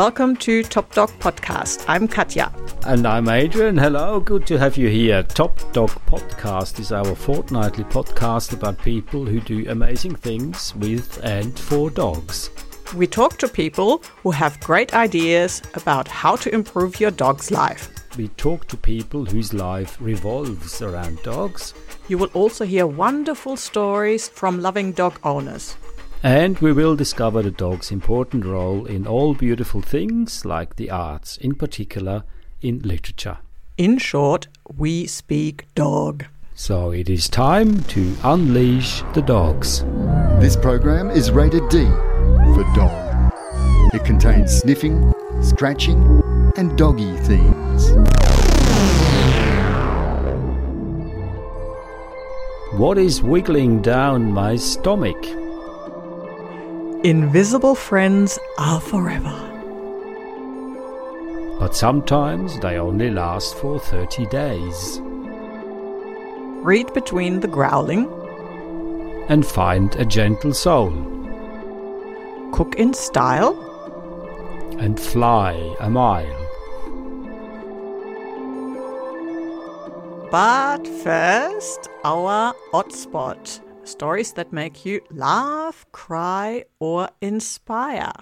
Welcome to Top Dog Podcast. I'm Katja. And I'm Adrian. Hello, good to have you here. Top Dog Podcast is our fortnightly podcast about people who do amazing things with and for dogs. We talk to people who have great ideas about how to improve your dog's life. We talk to people whose life revolves around dogs. You will also hear wonderful stories from loving dog owners. And we will discover the dog's important role in all beautiful things like the arts, in particular in literature. In short, we speak dog. So it is time to unleash the dogs. This program is rated D for dog. It contains sniffing, scratching, and doggy themes. What is wiggling down my stomach? Invisible friends are forever. But sometimes they only last for 30 days. Read between the growling. And find a gentle soul. Cook in style. And fly a mile. But first, our hotspot stories that make you laugh, cry, or inspire.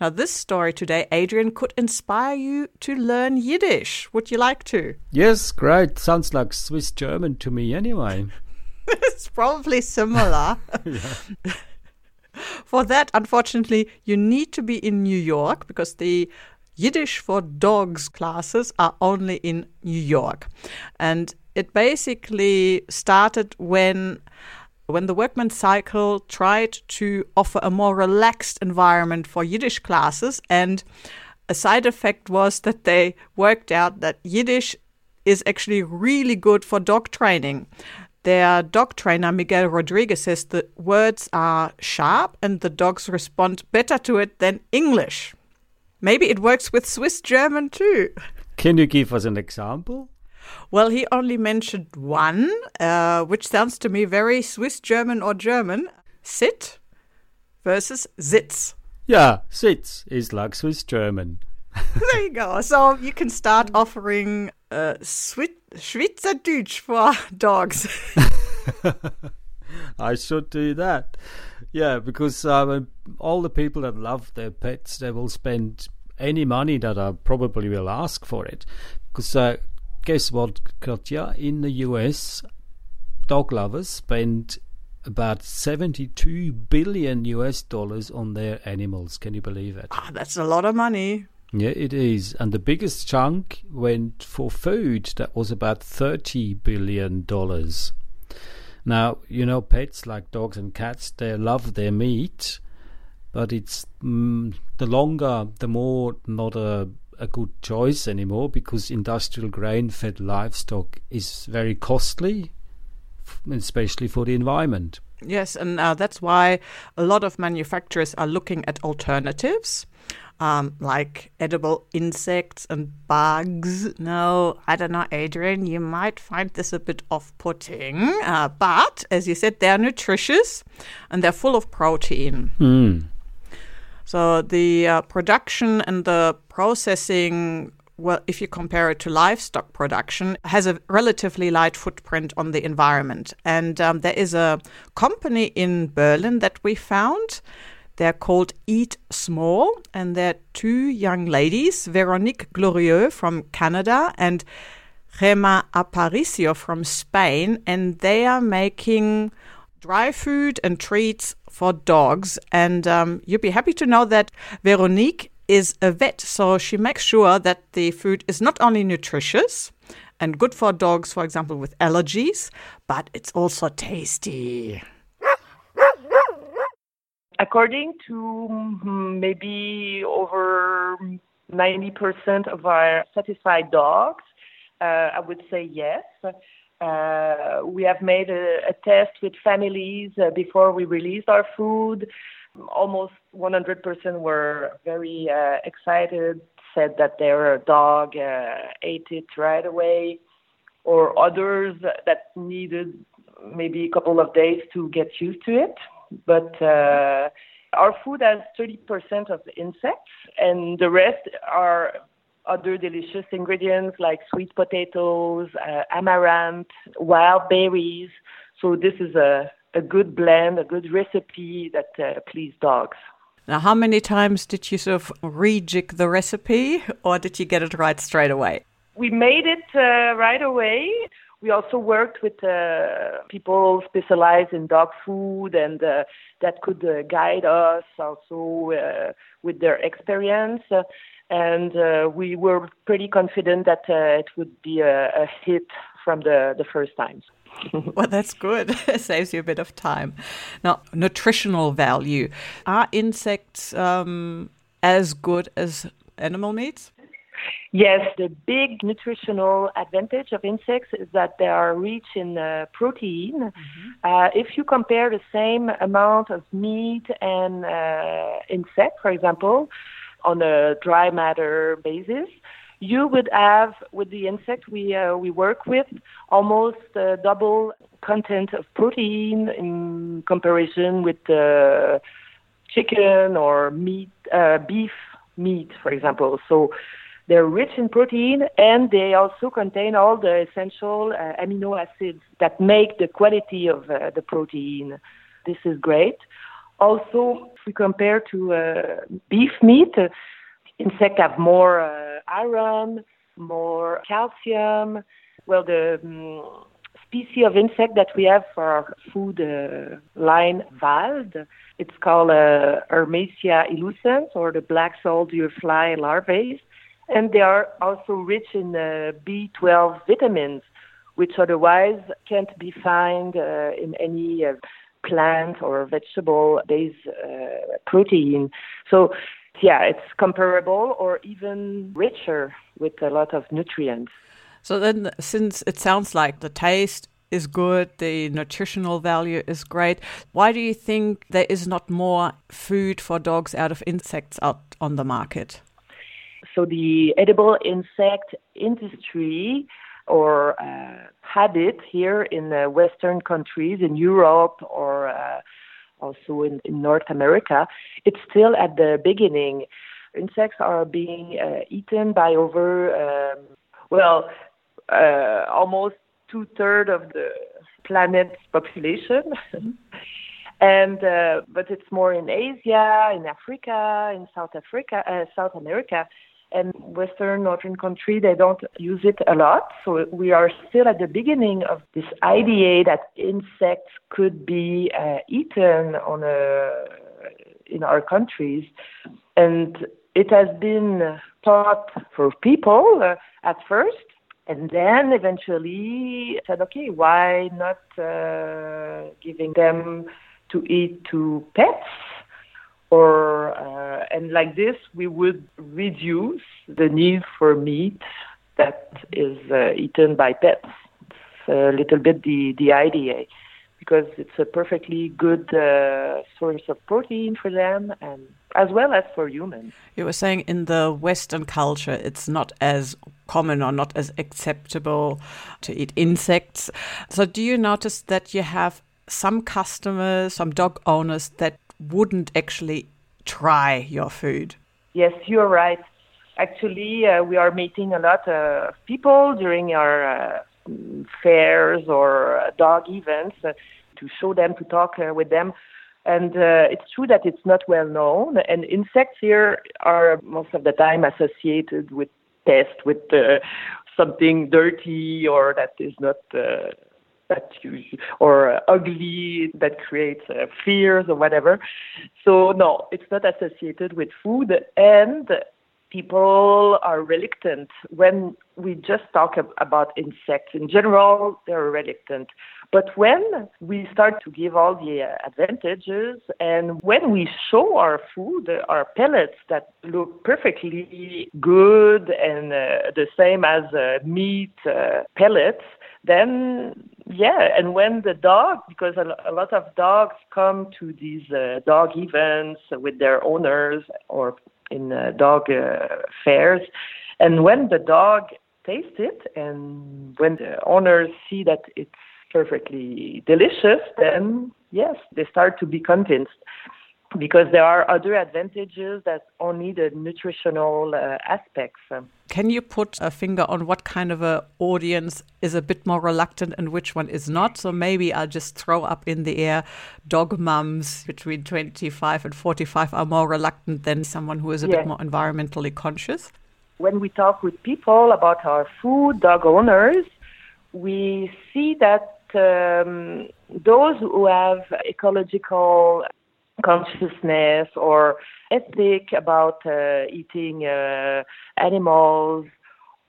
Now, this story today, Adrian, could inspire you to learn Yiddish. Would you like to? Yes, great. Sounds like Swiss German to me, anyway. it's probably similar. for that, unfortunately, you need to be in New York because the Yiddish for dogs classes are only in New York. And it basically started when when the Workmen's Circle tried to offer a more relaxed environment for Yiddish classes, and a side effect was that they worked out that Yiddish is actually really good for dog training. Their dog trainer, Miguel Rodriguez, says the words are sharp and the dogs respond better to it than English. Maybe it works with Swiss German too. Can you give us an example? Well, he only mentioned one, uh, which sounds to me very Swiss German or German. Sit versus Sitz. Yeah, Sitz is like Swiss German. there you go. So you can start offering uh, Schweizerdeutsch for dogs. I should do that. Yeah, because uh, all the people that love their pets, they will spend any money that I probably will ask for it. Because uh, guess what, Katja? In the US, dog lovers spend about 72 billion US dollars on their animals. Can you believe it? Ah, that's a lot of money. Yeah, it is. And the biggest chunk went for food. That was about 30 billion dollars. Now, you know, pets like dogs and cats, they love their meat, but it's mm, the longer, the more not a a good choice anymore because industrial grain fed livestock is very costly, especially for the environment. Yes, and uh, that's why a lot of manufacturers are looking at alternatives. Um, like edible insects and bugs. No, I don't know, Adrian, you might find this a bit off putting, uh, but as you said, they're nutritious and they're full of protein. Mm. So the uh, production and the processing well, if you compare it to livestock production, has a relatively light footprint on the environment. And um, there is a company in Berlin that we found. They're called Eat Small, and they're two young ladies, Veronique Glorieux from Canada and Gema Aparicio from Spain, and they are making dry food and treats for dogs. And um, you'd be happy to know that Veronique is a vet, so she makes sure that the food is not only nutritious and good for dogs, for example, with allergies, but it's also tasty. According to mm, maybe over 90% of our satisfied dogs, uh, I would say yes. Uh, we have made a, a, test with families uh, before we released our food. Almost 100% were very uh, excited, said that their dog uh, ate it right away, or others that needed maybe a couple of days to get used to it. But uh, Our food has 30% of insects, and the rest are other delicious ingredients like sweet potatoes, uh, amaranth, wild berries. So this is a, a good blend, a good recipe that uh, please dogs. Now, how many times did you sort of rejig the recipe, or did you get it right straight away? We made it uh, right away. We also worked with uh, people specialized in dog food and uh, that could uh, guide us also uh, with their experience. And uh, we were pretty confident that uh, it would be a, a, hit from the, the first time. well, that's good. it saves you a bit of time. Now, nutritional value. Are insects um, as good as animal meats? Yes, the big nutritional advantage of insects is that they are rich in uh, protein. Mm-hmm. Uh, if you compare the same amount of meat and uh, insect, for example, on a dry matter basis, you would have with the insect we uh, we work with almost uh, double content of protein in comparison with uh, chicken or meat, uh, beef meat, for example. So they're rich in protein and they also contain all the essential uh, amino acids that make the quality of the protein. This is great. Also, if we compare to uh, beef meat, insects have more uh, iron, more calcium. Well, the um, species of insect that we have for our food uh, line Wald, it's called uh, Hermetia illucens or the black soldier fly larvae and they are also rich in uh, B12 vitamins, which otherwise can't be found in any plant or vegetable-based uh, protein. So, yeah, it's comparable or even richer with a lot of nutrients. So then, since it sounds like the taste is good, the nutritional value is great. Why do you think there is not more food for dogs out of insects out on the market? So the edible insect industry or uh, habit here in uh, Western countries, in Europe or uh, also in, in, North America, it's still at the beginning. Insects are being uh, eaten by over, um, well, uh, almost two thirds of the planet's population. Mm-hmm. and uh, but it's more in Asia, in Africa, in South Africa, South America and Western Northern country, they don't use it a lot. So we are still at the beginning of this idea that insects could be uh, eaten on a, in our countries. And it has been taught for people uh, at first, and then eventually said, okay, why not uh, giving them to eat to pets? Or uh, and like this we would reduce the need for meat that is uh, eaten by pets. It's a little bit the the idea because it's a perfectly good uh, source of protein for them and as well as for humans. You were saying in the Western culture it's not as common or not as acceptable to eat insects. So do you notice that you have some customers, some dog owners that wouldn't actually try your food. Yes, you're right. Actually, uh, we are meeting a lot of people during our uh, fairs or uh, dog events uh, to show them, to talk uh, with them. And uh, it's true that it's not well known. And insects here are most of the time associated with pests, with something dirty or that is not that you or ugly that creates uh, fears or whatever. So no, it's not associated with food and people are reluctant when we just talk ab- about insects in general they're reluctant but when we start to give all the advantages and when we show our food our pellets that look perfectly good and uh, the same as uh, meat uh, pellets then yeah and when the dog because a, a lot of dogs come to these uh, dog events with their owners or in uh, dog uh, fairs and when the dog tastes it and when the owners see that it's perfectly delicious then yes they start to be convinced because there are other advantages that only the nutritional uh, aspects. Can you put a finger on what kind of a audience is a bit more reluctant and which one is not? So maybe I'll just throw up in the air dog mums between 25 and 45 are more reluctant than someone who is a yes. bit more environmentally conscious. When we talk with people about our food, dog owners, we see that um, those who have ecological consciousness or ethic about uh, eating uh, animals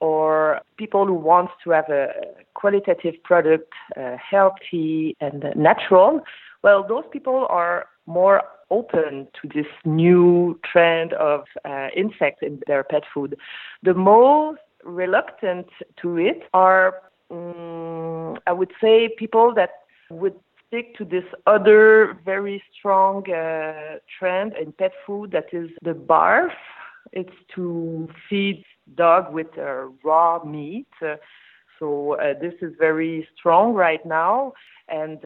or people who want to have a qualitative product, uh, healthy and natural, well, those people are more open to this new trend of uh, insects in their pet food. The most reluctant to it are, um, I would say, people that would stick to this other very strong uh, trend in pet food that is the barf. It's to feed dog with uh, raw meat. Uh, so uh, this is very strong right now. And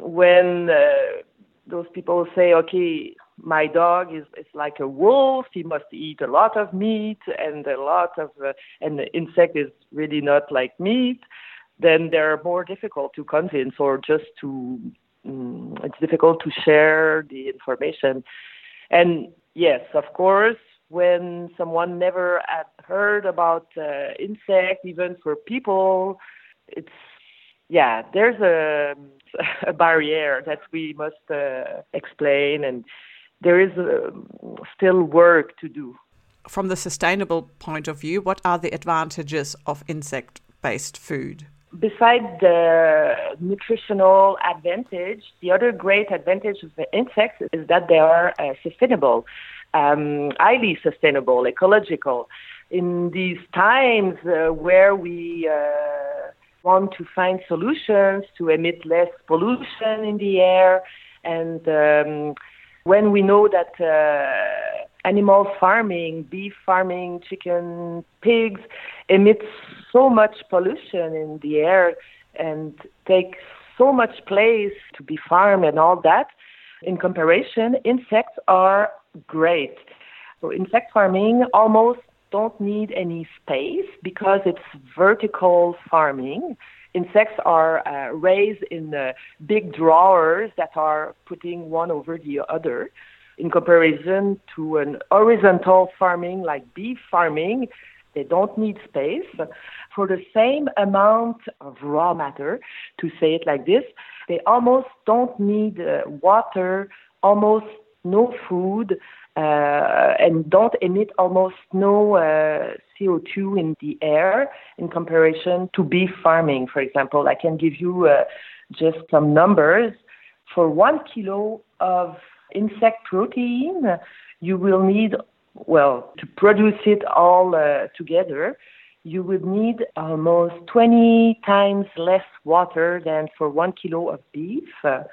when uh, those people say, okay, my dog is, is like a wolf, he must eat a lot of meat and a lot of, uh, and the insect is really not like meat then they're more difficult to convince or just to mm, it's difficult to share the information. And yes of course when someone never had heard about uh, insects even for people it's yeah there's a, a barrier that we must uh, explain and there is uh, still work to do. From the sustainable point of view what are the advantages of insect based food Besides the nutritional advantage, the other great advantage of the insects is that they are uh, sustainable, um, highly sustainable, ecological. In these times uh, where we uh, want to find solutions to emit less pollution in the air, and um, when we know that uh, animal farming, beef farming, chicken, pigs emits so much pollution in the air and takes so much place to be farmed and all that. In comparison, insects are great. So insect farming almost don't need any space because it's vertical farming. Insects are uh, raised in uh, big drawers that are putting one over the other in comparison to an horizontal farming like beef farming. They don't need space. For the same amount of raw matter, to say it like this, they almost don't need uh, water, almost no food, uh, and don't emit almost no uh, CO2 in the air in comparison to beef farming, for example. I can give you uh, just some numbers. For one kilo of insect protein, you will need, well, to produce it all uh, together, you would need almost 20 times less water than for one kilo of beef. Uh,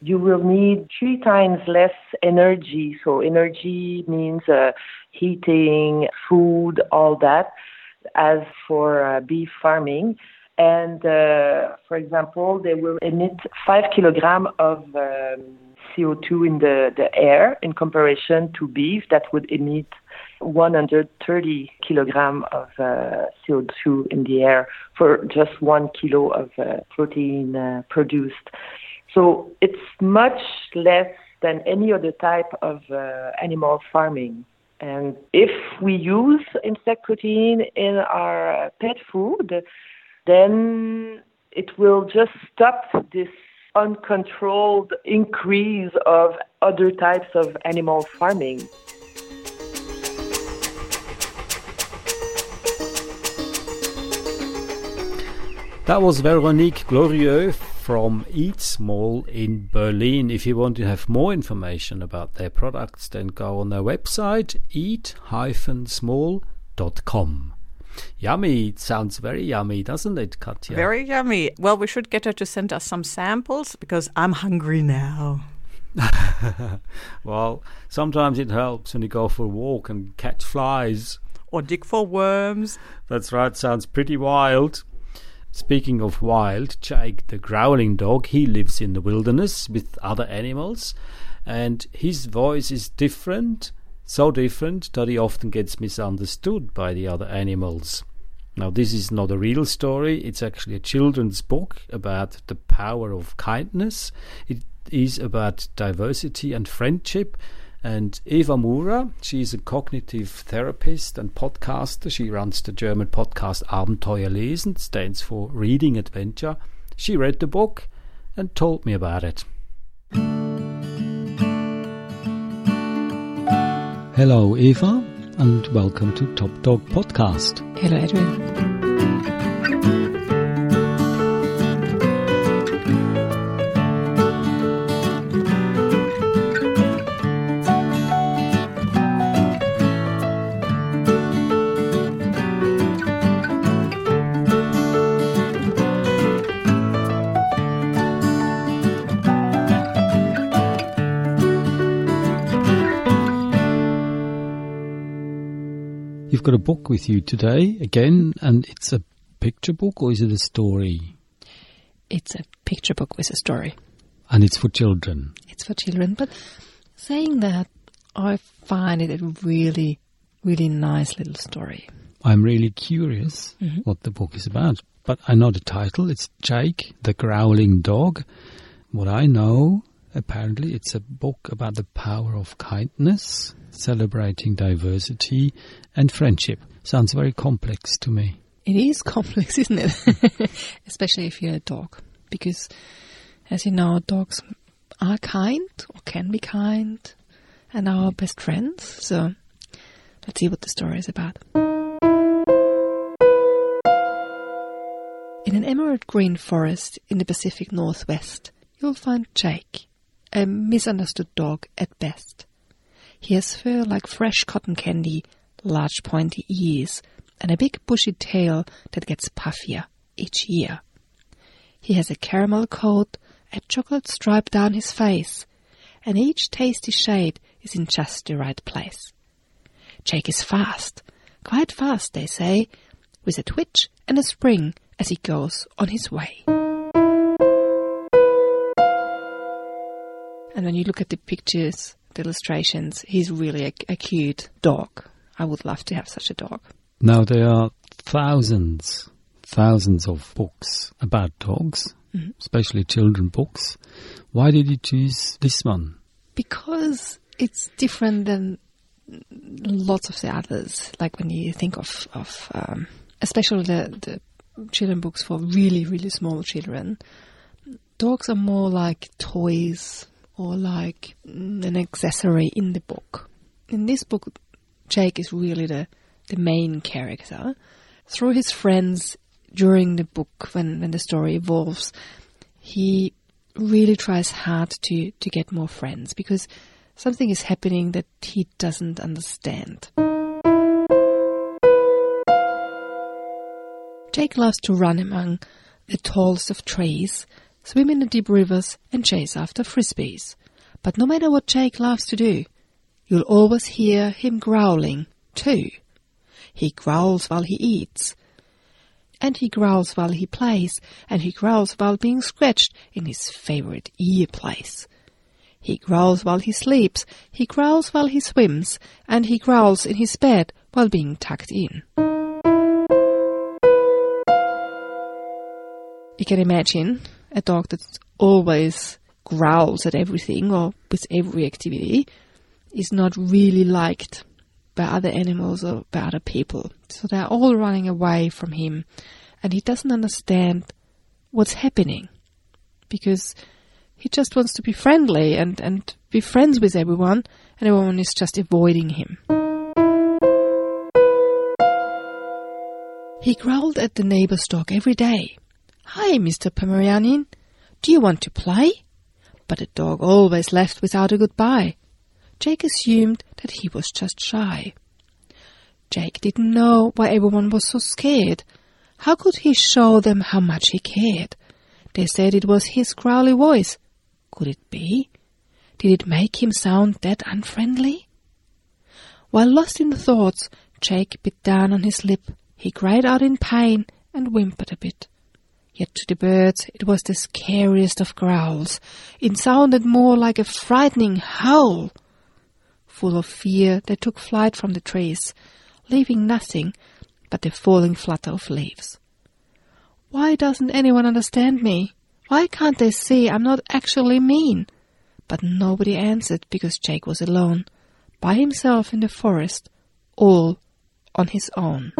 you will need three times less energy. So, energy means uh, heating, food, all that, as for uh, beef farming. And uh, for example, they will emit five kilogram of um, CO2 in the, the air in comparison to beef that would emit 130 kilogram of uh, CO2 in the air for just one kilo of uh, protein uh, produced. So it's much less than any other type of uh, animal farming. And if we use insect protein in our pet food, then it will just stop this uncontrolled increase of other types of animal farming. That was Veronique Glorieux from Eat Small in Berlin. If you want to have more information about their products, then go on their website eat-small.com. Yummy. It sounds very yummy, doesn't it, Katja? Very yummy. Well, we should get her to send us some samples because I'm hungry now. well, sometimes it helps when you go for a walk and catch flies. Or dig for worms. That's right, sounds pretty wild. Speaking of wild, Jake the growling dog, he lives in the wilderness with other animals and his voice is different, so different that he often gets misunderstood by the other animals. Now, this is not a real story, it's actually a children's book about the power of kindness. It is about diversity and friendship. And Eva Murer, she's a cognitive therapist and podcaster. She runs the German podcast Abenteuer lesen, stands for reading adventure. She read the book and told me about it. Hello, Eva, and welcome to Top Dog Podcast. Hello, Adrian. Got a book with you today again, and it's a picture book or is it a story? It's a picture book with a story. And it's for children. It's for children, but saying that, I find it a really, really nice little story. I'm really curious mm-hmm. what the book is about. But I know the title. It's Jake, the Growling Dog. What I know, apparently, it's a book about the power of kindness, celebrating diversity and friendship. Sounds very complex to me. It is complex, isn't it? Especially if you're a dog. Because, as you know, dogs are kind or can be kind and are our best friends. So, let's see what the story is about. In an emerald green forest in the Pacific Northwest, you'll find Jake, a misunderstood dog at best. He has fur like fresh cotton candy, large pointy ears, and a big bushy tail that gets puffier each year. He has a caramel coat, a chocolate stripe down his face, and each tasty shade is in just the right place. Jake is fast, quite fast, they say, with a twitch and a spring as he goes on his way. And when you look at the pictures, illustrations, he's really a, a cute dog. I would love to have such a dog. Now, there are thousands, thousands of books about dogs, especially children books. Why did you choose this one? Because it's different than lots of the others. Like when you think of, of um, especially the, the children books for really, really small children, dogs are more like toys or like an accessory in the book. In this book, Jake is really the, the main character. Through his friends during the book, when, when the story evolves, he really tries hard to, to get more friends because something is happening that he doesn't understand. Jake loves to run among the tallest of trees, swim in the deep rivers, and chase after frisbees. But no matter what Jake loves to do, you'll always hear him growling, too. He growls while he eats, and he growls while he plays, and he growls while being scratched in his favorite ear place. He growls while he sleeps, he growls while he swims, and he growls in his bed while being tucked in. You can imagine a dog that always growls at everything or with every activity is not really liked by other animals or by other people. So they're all running away from him and he doesn't understand what's happening because he just wants to be friendly and, and be friends with everyone and everyone is just avoiding him. He growled at the neighbor's dog every day. Hi, Mr. Pomeranian. Do you want to play? But the dog always left without a goodbye. Jake assumed that he was just shy. Jake didn't know why everyone was so scared. How could he show them how much he cared? They said it was his growly voice. Could it be? Did it make him sound that unfriendly? While lost in thoughts, Jake bit down on his lip. He cried out in pain and whimpered a bit. Yet to the birds it was the scariest of growls. It sounded more like a frightening howl. Full of fear, they took flight from the trees, leaving nothing but the falling flutter of leaves. Why doesn't anyone understand me? Why can't they see I'm not actually mean? But nobody answered because Jake was alone, by himself in the forest, all on his own.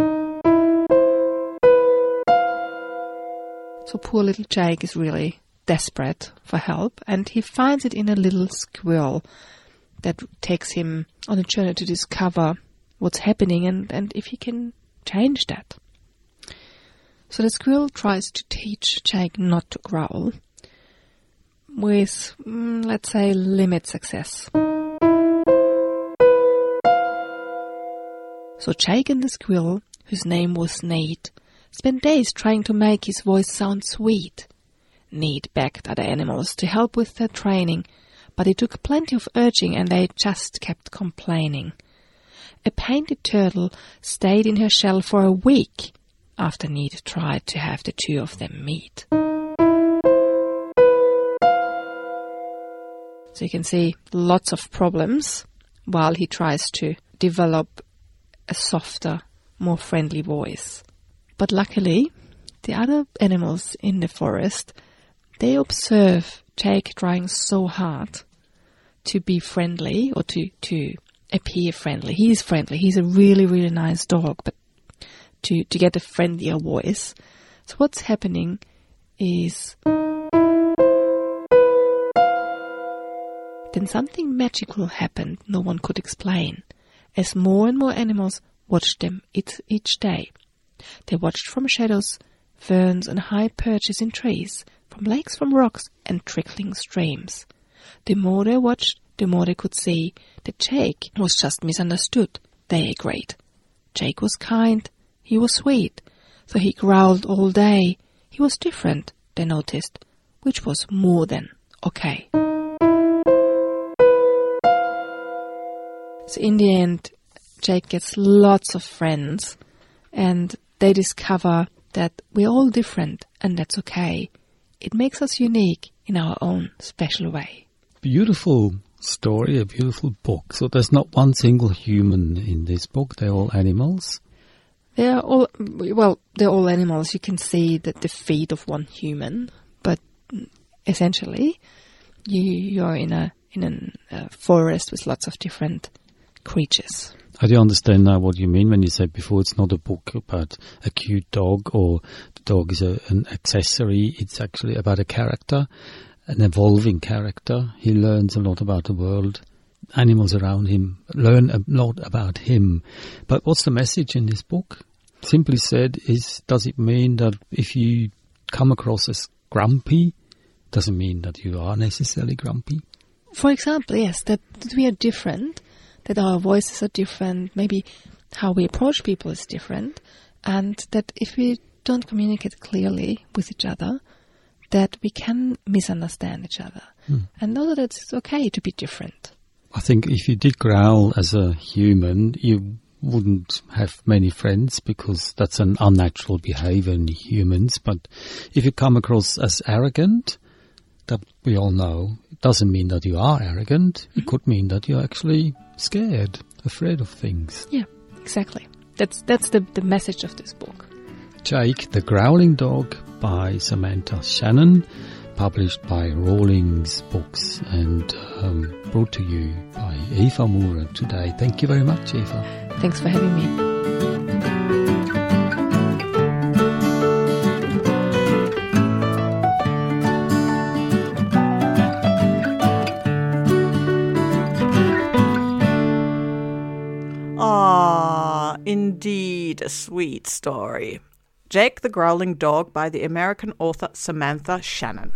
So poor little Jake is really desperate for help, and he finds it in a little squirrel that takes him on a journey to discover what's happening and, and if he can change that. So the squirrel tries to teach Jake not to growl with, mm, let's say, limited success. So Jake and the squirrel, whose name was Nate, spent days trying to make his voice sound sweet. Nate begged other animals to help with their training, but it took plenty of urging and they just kept complaining. A painted turtle stayed in her shell for a week after Nate tried to have the two of them meet. So you can see lots of problems while he tries to develop a softer, more friendly voice. But luckily, the other animals in the forest, they observe Jake trying so hard to be friendly or to, to appear friendly. He is friendly. He's a really, really nice dog, but to, to get a friendlier voice. So what's happening is then something magical happened no one could explain as more and more animals watched them each, each day. They watched from shadows, ferns and high perches in trees, from lakes, from rocks and trickling streams. The more they watched, the more they could see that Jake was just misunderstood. They agreed. Jake was kind, he was sweet, so he growled all day. He was different, they noticed, which was more than okay. So in the end, Jake gets lots of friends and they discover that we're all different and that's okay. It makes us unique in our own special way. Beautiful story, a beautiful book. So there's not one single human in this book. They're all animals. They're all, well, they're all animals. You can see that the feet of one human, but essentially you, you're in a, in a uh, forest with lots of different creatures. I do understand now what you mean when you said before it's not a book about a cute dog or the dog is a, an accessory. It's actually about a character, an evolving character. He learns a lot about the world. Animals around him learn a lot about him. But what's the message in this book? Simply said, is does it mean that if you come across as grumpy, doesn't mean that you are necessarily grumpy? For example, yes, that, that we are different that our voices are different, maybe how we approach people is different, and that if we don't communicate clearly with each other, that we can misunderstand each other. Mm. And know that it's okay to be different. I think if you did growl as a human, you wouldn't have many friends because that's an unnatural behavior in humans. But if you come across as arrogant, that we all know, it doesn't mean that you are arrogant. Mm-hmm. It could mean that you're actually scared, afraid of things. Yeah, exactly. That's that's the, the message of this book. Jake the Growling Dog by Samantha Shannon, published by Rawlings Books and um, brought to you by Eva Murer today. Thank you very much, Eva. Thanks for having me. Indeed a sweet story. Jake the Growling Dog by the American author Samantha Shannon.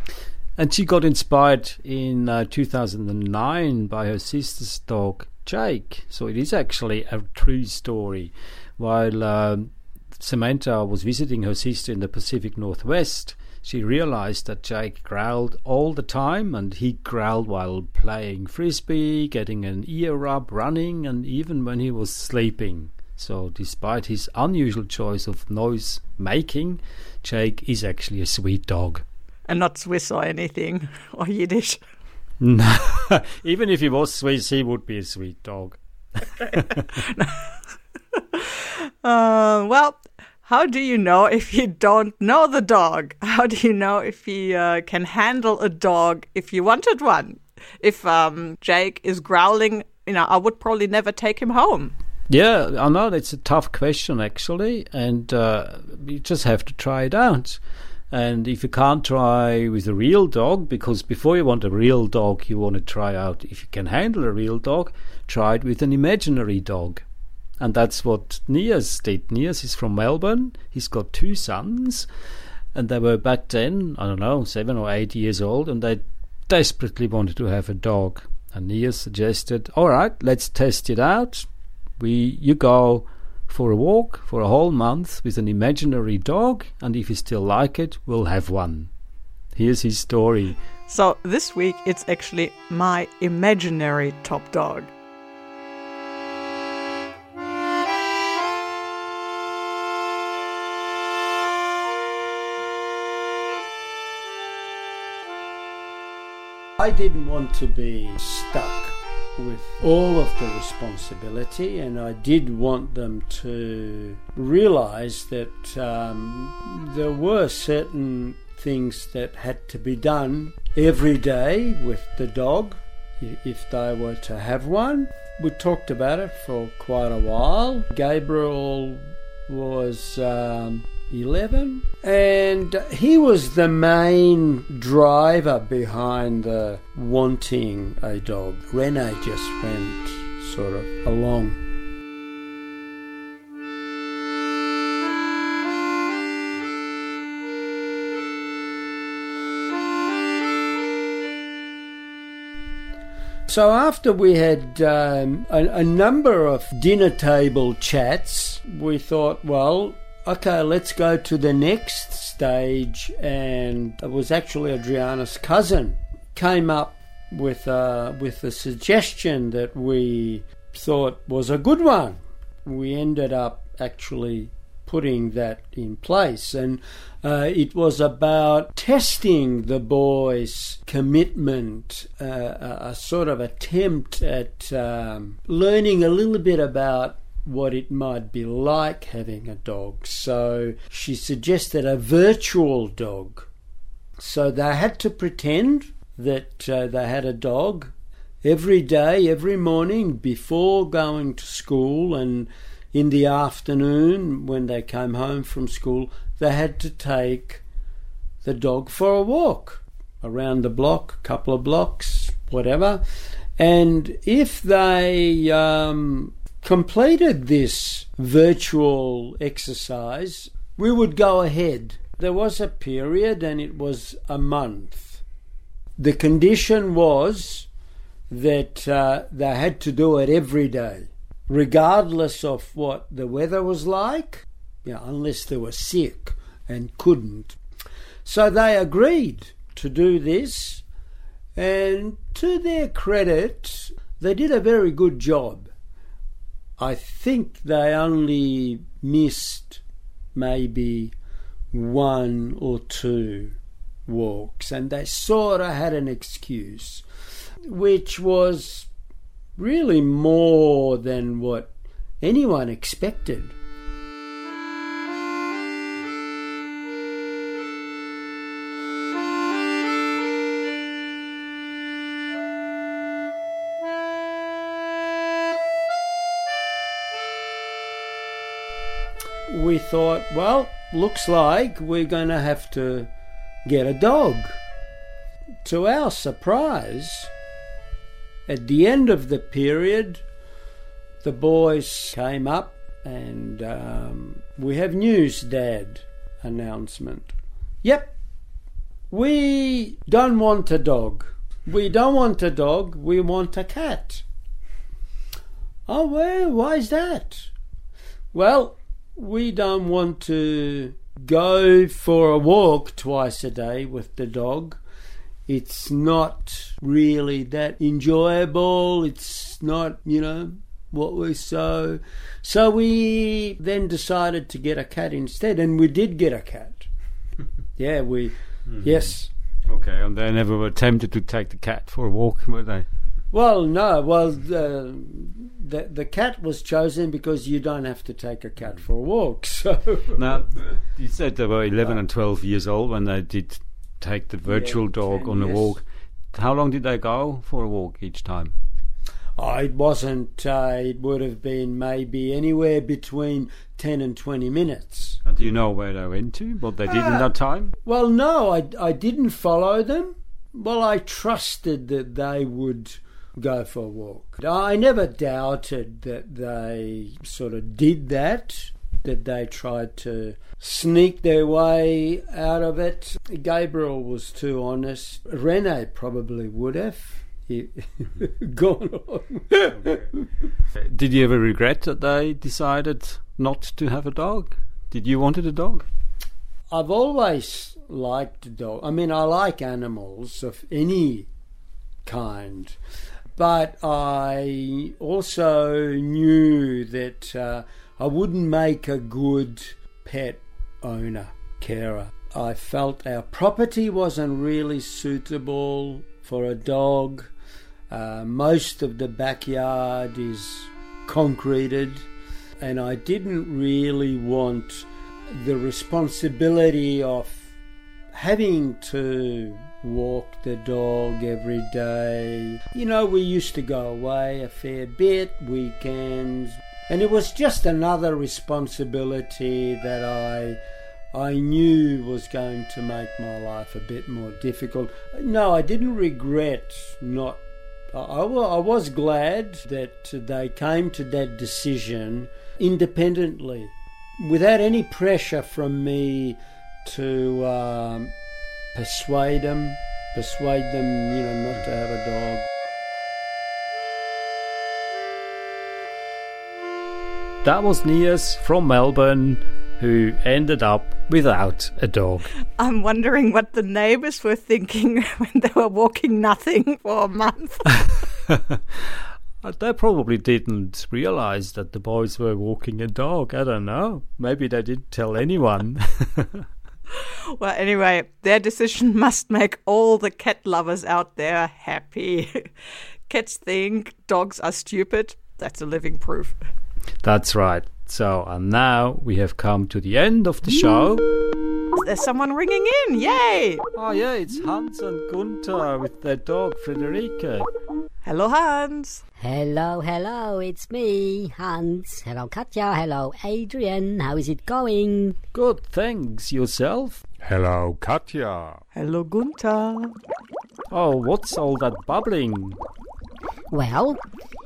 And she got inspired in uh, 2009 by her sister's dog, Jake. So it is actually a true story. While um, Samantha was visiting her sister in the Pacific Northwest, she realized that Jake growled all the time, and he growled while playing frisbee, getting an ear rub, running, and even when he was sleeping. So, despite his unusual choice of noise making, Jake is actually a sweet dog. And not Swiss or anything, or Yiddish. No, even if he was Swiss, he would be a sweet dog. Uh, well, how do you know if you don't know the dog? How do you know if he uh, can handle a dog if you wanted one? If um, Jake is growling, you know, I would probably never take him home. Yeah, I know it's a tough question actually, and uh, you just have to try it out. And if you can't try with a real dog, because before you want a real dog, you want to try out if you can handle a real dog, try it with an imaginary dog. And that's what Nias did. Nias is from Melbourne. He's got two sons, and they were back then, I don't know, seven or eight years old, and they desperately wanted to have a dog. And Nias suggested, all right, let's test it out. We, you go for a walk for a whole month with an imaginary dog, and if you still like it, we'll have one. Here's his story. So this week it's actually my imaginary top dog. I didn't want to be stuck with all of the responsibility, and I did want them to realize that um, there were certain things that had to be done every day with the dog if they were to have one. We talked about it for quite a while. Gabriel was um, 11 and he was the main driver behind the wanting a dog. Rene just went sort of along. So after we had um, a, a number of dinner table chats, we thought, well, okay, let's go to the next stage. And it was actually Adriana's cousin came up with a, with a suggestion that we thought was a good one. We ended up actually putting that in place. And uh, it was about testing the boys' commitment, uh, a, a sort of attempt at um, learning a little bit about what it might be like having a dog. So she suggested a virtual dog. So they had to pretend that uh, they had a dog every day, every morning before going to school and in the afternoon when they came home from school, they had to take the dog for a walk around the block, a couple of blocks, whatever. And if they um, completed this virtual exercise, we would go ahead. There was a period, and it was a month. The condition was that uh, they had to do it every day regardless of what the weather was like, you know, unless they were sick and couldn't. So they agreed to do this, and to their credit, they did a very good job. I think they only missed maybe one or two walks, and they sort of had an excuse, which was really more than what anyone expected. We thought, well, looks like we're going to have to get a dog. To our surprise, at the end of the period, the boys came up and um, we have news, Dad. Announcement. Yep, we don't want a dog. We don't want a dog, we want a cat. Oh, well, why is that? Well, we don't want to go for a walk twice a day with the dog it's not really that enjoyable. It's not, you know, what we so so we then decided to get a cat instead and we did get a cat yeah we mm-hmm. yes Okay, and they never were tempted to take the cat for a walk, were they? Well no well the, the the cat was chosen because you don't have to take a cat for a walk so Now, you said they were 11 and 12 years old when they did take the virtual Yeah, dog on a yes. walk. How long did they go for a walk each time? Oh, it wasn't. Uh, it would have been maybe anywhere between ten and twenty minutes. And do you know where they went to? What they did in Uh, that time? Well, no, I, I didn't follow them. Well, I trusted that they would go for a walk. I never doubted that they sort of did that, that they tried to sneak their way out of it. Gabriel was too honest. Rene probably would have. Gone on. Did you ever regret that they decided not to have a dog? Did you wanted a dog? I've always liked dog. I mean, I like animals of any kind, but I also knew that uh, I wouldn't make a good pet owner, carer. I felt our property wasn't really suitable for a dog. Uh, most of the backyard is concreted, and I didn't really want the responsibility of having to walk the dog every day. You know, we used to go away a fair bit, weekends, and it was just another responsibility that I I knew was going to make my life a bit more difficult. No, I didn't regret not I, I was glad that they came to that decision independently without any pressure from me to um, persuade them, persuade them, you know, not to have a dog. That was Nias from Melbourne who ended up without a dog. I'm wondering what the neighbors were thinking when they were walking nothing for a month. They probably didn't realize that the boys were walking a dog. I don't know. Maybe they didn't tell anyone. well, anyway, their decision must make all the cat lovers out there happy. Cats think dogs are stupid. That's a living proof. That's right. So, and now we have come to the end of the show. There's someone ringing in. Yay! Oh, yeah, it's Hans and Gunther with their dog, Friederike. Hello, Hans. Hello, hello, it's me, Hans. Hello, Katja. Hello, Adrian. How is it going? Good, thanks. Yourself? Hello, Katja. Hello, Gunther. Oh, what's all that bubbling? Well,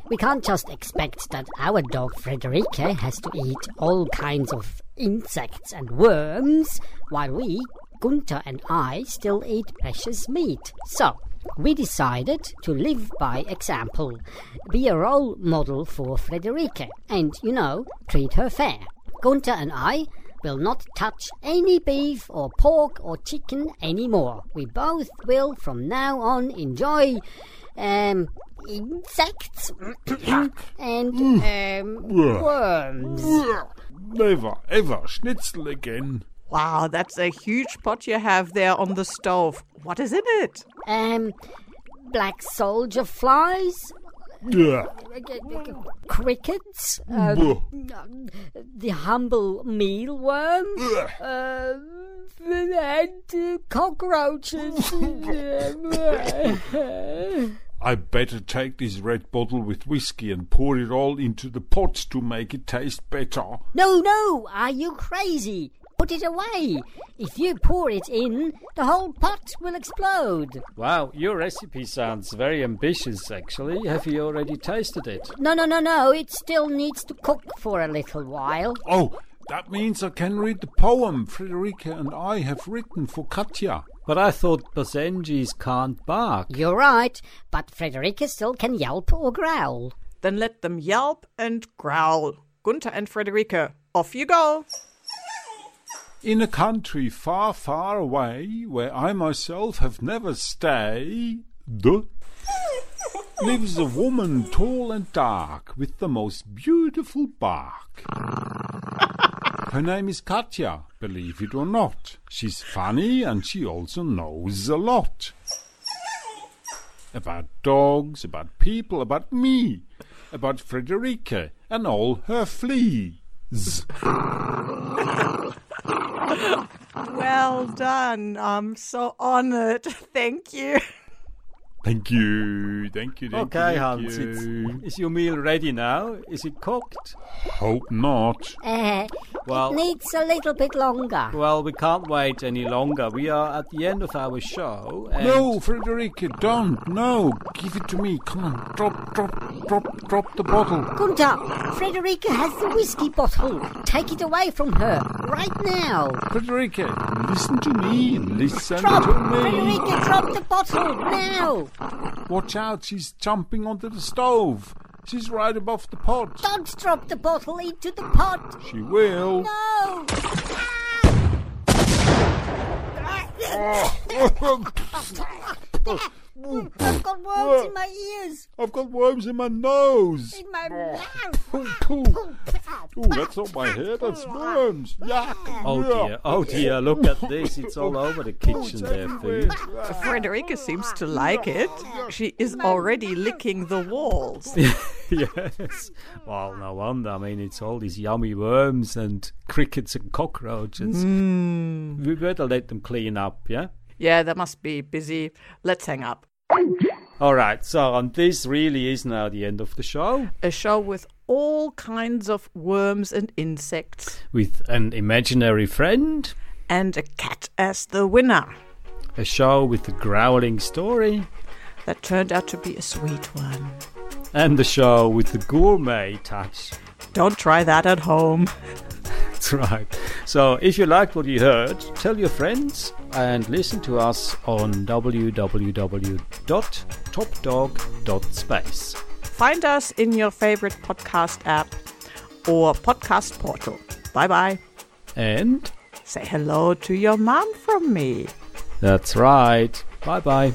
we can't just expect that our dog Friederike has to eat all kinds of insects and worms, while we, Gunther and I, still eat precious meat. So, we decided to live by example, be a role model for Frederica, and, you know, treat her fair. Gunther and I will not touch any beef or pork or chicken anymore. We both will from now on enjoy um insects and um worms. Never ever schnitzel again. Wow, that's a huge pot you have there on the stove. What is in it? Um black soldier flies, Yeah. crickets, um, the humble mealworm, uh, and uh, cockroaches. I better take this red bottle with whiskey and pour it all into the pot to make it taste better. No, no, are you crazy? Put it away. If you pour it in, the whole pot will explode. Wow, your recipe sounds very ambitious, actually. Have you already tasted it? No, no, no, no, it still needs to cook for a little while. Oh, that means I can read the poem Frederica and I have written for Katja. But I thought Basenjis can't bark. You're right, but Frederica still can yelp or growl. Then let them yelp and growl. Gunther and Frederica, off you go. In a country far, far away, where I myself have never stayed, lives a woman tall and dark with the most beautiful bark. Her name is Katja, believe it or not. She's funny and she also knows a lot. About dogs, about people, about me, about Friederike and all her fleas. Well done. I'm so honored. Thank you. Thank you, thank you, thank Okay, you. Hans, thank it's, is your meal ready now? Is it cooked? Hope not. Uh, Well- it needs a little bit longer. Well, we can't wait any longer. We are at the end of our show. And No, Frederica, don't. No, give it to me. Come on, drop, drop, drop, drop the bottle. Gunther, Frederica has the whiskey bottle. Take it away from her right now. Frederica, listen to me. Listen Drop, to me. Frederica, drop the bottle now. Watch out, she's jumping onto the stove. She's right above the pot. Don't drop the bottle into the pot. She will. No. Ah. Ah. Oh. I've got worms in my ears, I've got worms in my nose. in my mouth. Pooh, pooh. Ooh, that's not my hair, that's worms. Yuck. Oh dear, oh dear, look at this. It's all over the kitchen there, food. Frederica seems to like it. She is already licking the walls. yes. Well, no wonder. I mean, it's all these yummy worms and crickets and cockroaches. Hmm. We better let them clean up, yeah? Yeah, they must be busy. Let's hang up. All right, so and this really is now the end of the show A show with all kinds of worms and insects, with an imaginary friend, and a cat as the winner. a show with a growling story, That turned out to be a sweet one. and the show with the gourmet touch. Don't try that at home. That's right. So if you liked what you heard, tell your friends and listen to us on www.topdog.space. Find us in your favorite podcast app or podcast portal. Bye bye. And Say hello to your mom from me. that's right. Bye bye.